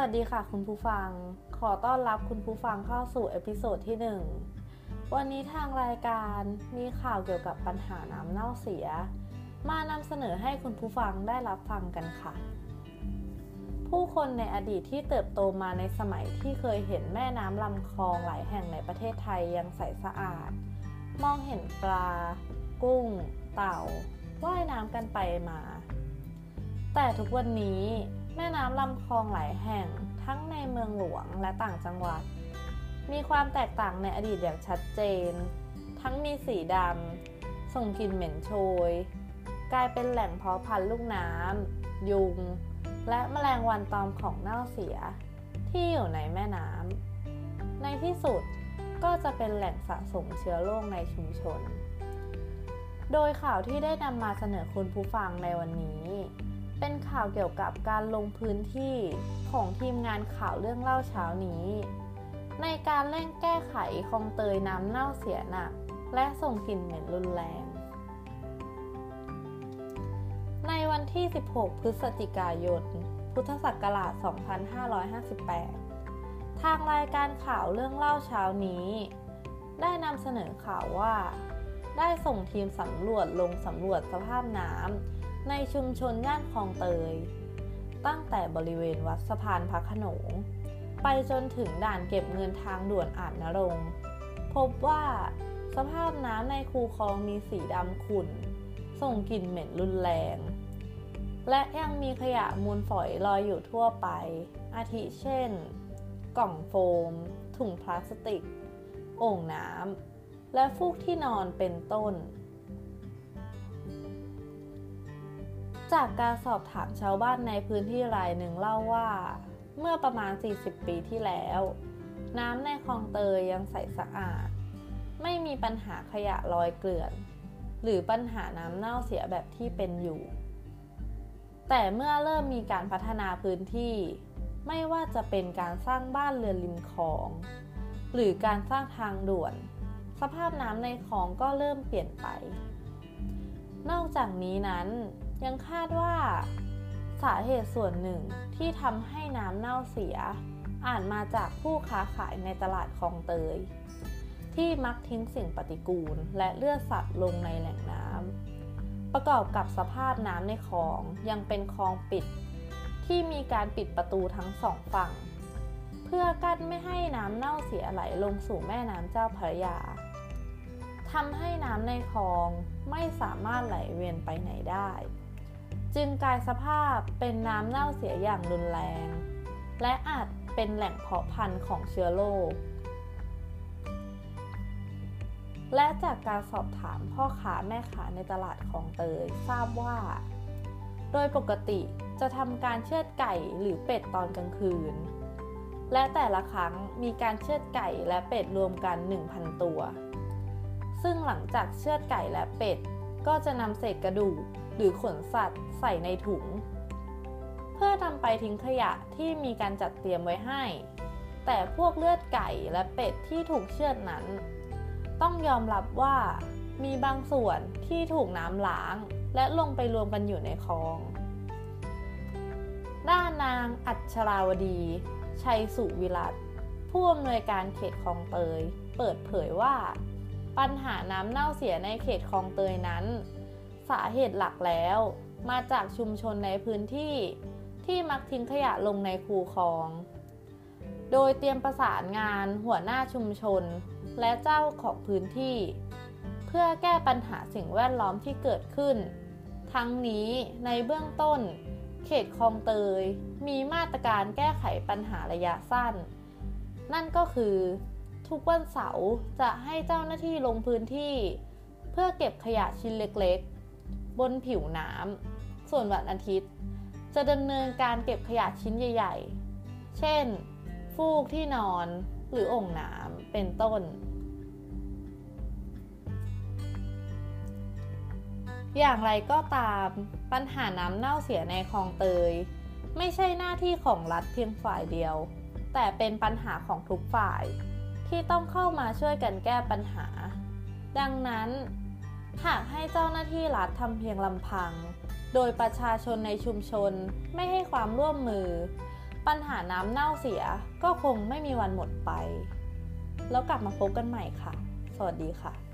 วัสดีค่ะคุณผู้ฟัง ขอต้อนรับคุณผู้ฟังเข้าสู่เอพิโซดที่ 1 วันนี้ทางรายการมีข่าวเกี่ยวกับปัญหาน้ำเน่าเสีย มานำเสนอให้คุณผู้ฟังได้รับฟังกันค่ะ ผู้คนในอดีตที่เติบโตมาในสมัยที่เคยเห็นแม่น้ำลำคลองหลายแห่งในประเทศไทยยังใสสะอาด มองเห็นปลา กุ้ง เต่าว่ายน้ำกันไปมา แต่ทุกวันนี้ แม่น้ำลำคลองหลายแห่งทั้งในเมืองหลวงและต่างจังหวัด มีความแตกต่างในอดีตอย่างชัดเจน ทั้งมีสีดำส่งกลิ่นเหม็นโชย กลายเป็นแหล่งเพาะพันธุ์ลูกน้ำยุง และแมลงวันตอมของเน่าเสีย ที่อยู่ในแม่น้ำในที่สุดก็จะเป็นแหล่งสะสมเชื้อโรคในชุมชน โดยข่าวที่ได้นำมาเสนอคุณผู้ฟังในวันนี้ เป็นข่าวเกี่ยวกับการลงพื้นที่ของทีมงานข่าวเรื่องเล่าเช้านี้ ในการเร่งแก้ไขคลองเตยน้ำเน่าเสียหนัก และส่งกลิ่นเหม็นรุนแรง ในวันที่ 16 พฤศจิกายน พุทธศักราช 2558 ทางรายการข่าวเรื่องเล่าเช้านี้ ได้นำเสนอข่าวว่า ได้ส่งทีมสำรวจลงสำรวจสภาพน้ำ ในชุมชนย่านคลองเตย ตั้งแต่บริเวณวัดสะพานพระขนง ไปจนถึงด่านเก็บเงินทางด่วนอาจนรงพบว่าสภาพน้ำในคูคลองมีสีดำขุ่น ส่งกลิ่นเหม็นรุนแรง และยังมีขยะมูลฝอยลอยอยู่ทั่วไป อาทิเช่น กล่องโฟม ถุงพลาสติก โอ่งน้ำ และฟูกที่นอนเป็นต้น จากการสอบถามชาวบ้านในพื้นที่รายหนึ่งเล่าว่า เมื่อประมาณ 40 ปีที่แล้ว น้ำในคลองเตยยังใสสะอาด ไม่มีปัญหาขยะลอยเกลื่อน หรือปัญหาน้ำเน่าเสียแบบที่เป็นอยู่ แต่เมื่อเริ่มมีการพัฒนาพื้นที่ ไม่ว่าจะเป็นการสร้างบ้านเรือนริมคลอง หรือการสร้างทางด่วน สภาพน้ำในคลองก็เริ่มเปลี่ยนไป นอกจากนี้นั้นยังคาดว่า สาเหตุส่วนหนึ่งที่ทำให้น้ำเน่าเสีย อาจมาจากผู้ค้าขายในตลาดคลองเตย ที่มักทิ้งสิ่งปฏิกูลและเลือดสัตว์ลงในแหล่งน้ำประกอบกับสภาพน้ำในคลองยังเป็นคลองปิด ที่มีการปิดประตูทั้งสองฝั่ง เพื่อกั้นไม่ให้น้ำเน่าเสียไหลลงสู่แม่น้ำเจ้าพระยา ทำให้น้ำในคลองไม่สามารถไหลเวียนไปไหนได้ จึงกลายสภาพเป็นน้ำเน่าเสียอย่างรุนแรง และอาจเป็นแหล่งเพาะพันธุ์ของเชื้อโรคและจากการสอบถามพ่อค้าแม่ค้าในตลาดของเตยทราบว่า โดยปกติจะทำการเชือดไก่หรือเป็ดตอนกลางคืน และแต่ละครั้งมีการเชือดไก่และเป็ดรวมกัน 1,000 ตัว ซึ่งหลังจากเชือดไก่และเป็ด ก็จะนำเศษกระดูกหรือขนสัตว์ใส่ในถุง เพื่อนำไปทิ้งขยะที่มีการจัดเตรียมไว้ให้ แต่พวกเลือดไก่และเป็ดที่ถูกเชือดนั้น ต้องยอมรับว่ามีบางส่วนที่ถูกน้ำล้าง และลงไปรวมกันอยู่ในคลอง ด้านนางอัชราวดี ชัยสุวิรัตผู้อำนวยการเขตคลองเตย เปิดเผยว่า ปัญหาน้ำเน่าเสียในเขตคลองเตยนั้น สาเหตุหลักแล้ว มาจากชุมชนในพื้นที่ที่มักทิ้งขยะลงในคูคลอง โดยเตรียมประสานงานหัวหน้าชุมชน และเจ้าของพื้นที่ เพื่อแก้ปัญหาสิ่งแวดล้อมที่เกิดขึ้น ทั้งนี้ในเบื้องต้น เขตคลองเตย มีมาตรการแก้ไขปัญหาระยะสั้น นั่นก็คือ ทุกวันเสาร์จะให้เจ้าหน้าที่ลงพื้นที่ เพื่อเก็บขยะชิ้นเล็กบนผิวน้ำส่วนวันอาทิตย์ จะดำเนินการเก็บขยะชิ้นใหญ่ ๆ เช่น ฟูกที่นอนหรือโอ่งน้ำเป็นต้น อย่างไรก็ตามปัญหาน้ำเน่าเสียในคลองเตย ไม่ใช่หน้าที่ของรัฐเพียงฝ่ายเดียว แต่เป็นปัญหาของทุกฝ่าย ที่ต้องเข้ามาช่วยกันแก้ปัญหา ดังนั้นหากให้เจ้าหน้าที่รัฐทำเพียงลำพัง โดยประชาชนในชุมชนไม่ให้ความร่วมมือ ปัญหาน้ำเน่าเสียก็คงไม่มีวันหมดไป แล้วกลับมาพบกันใหม่ค่ะ สวัสดีค่ะ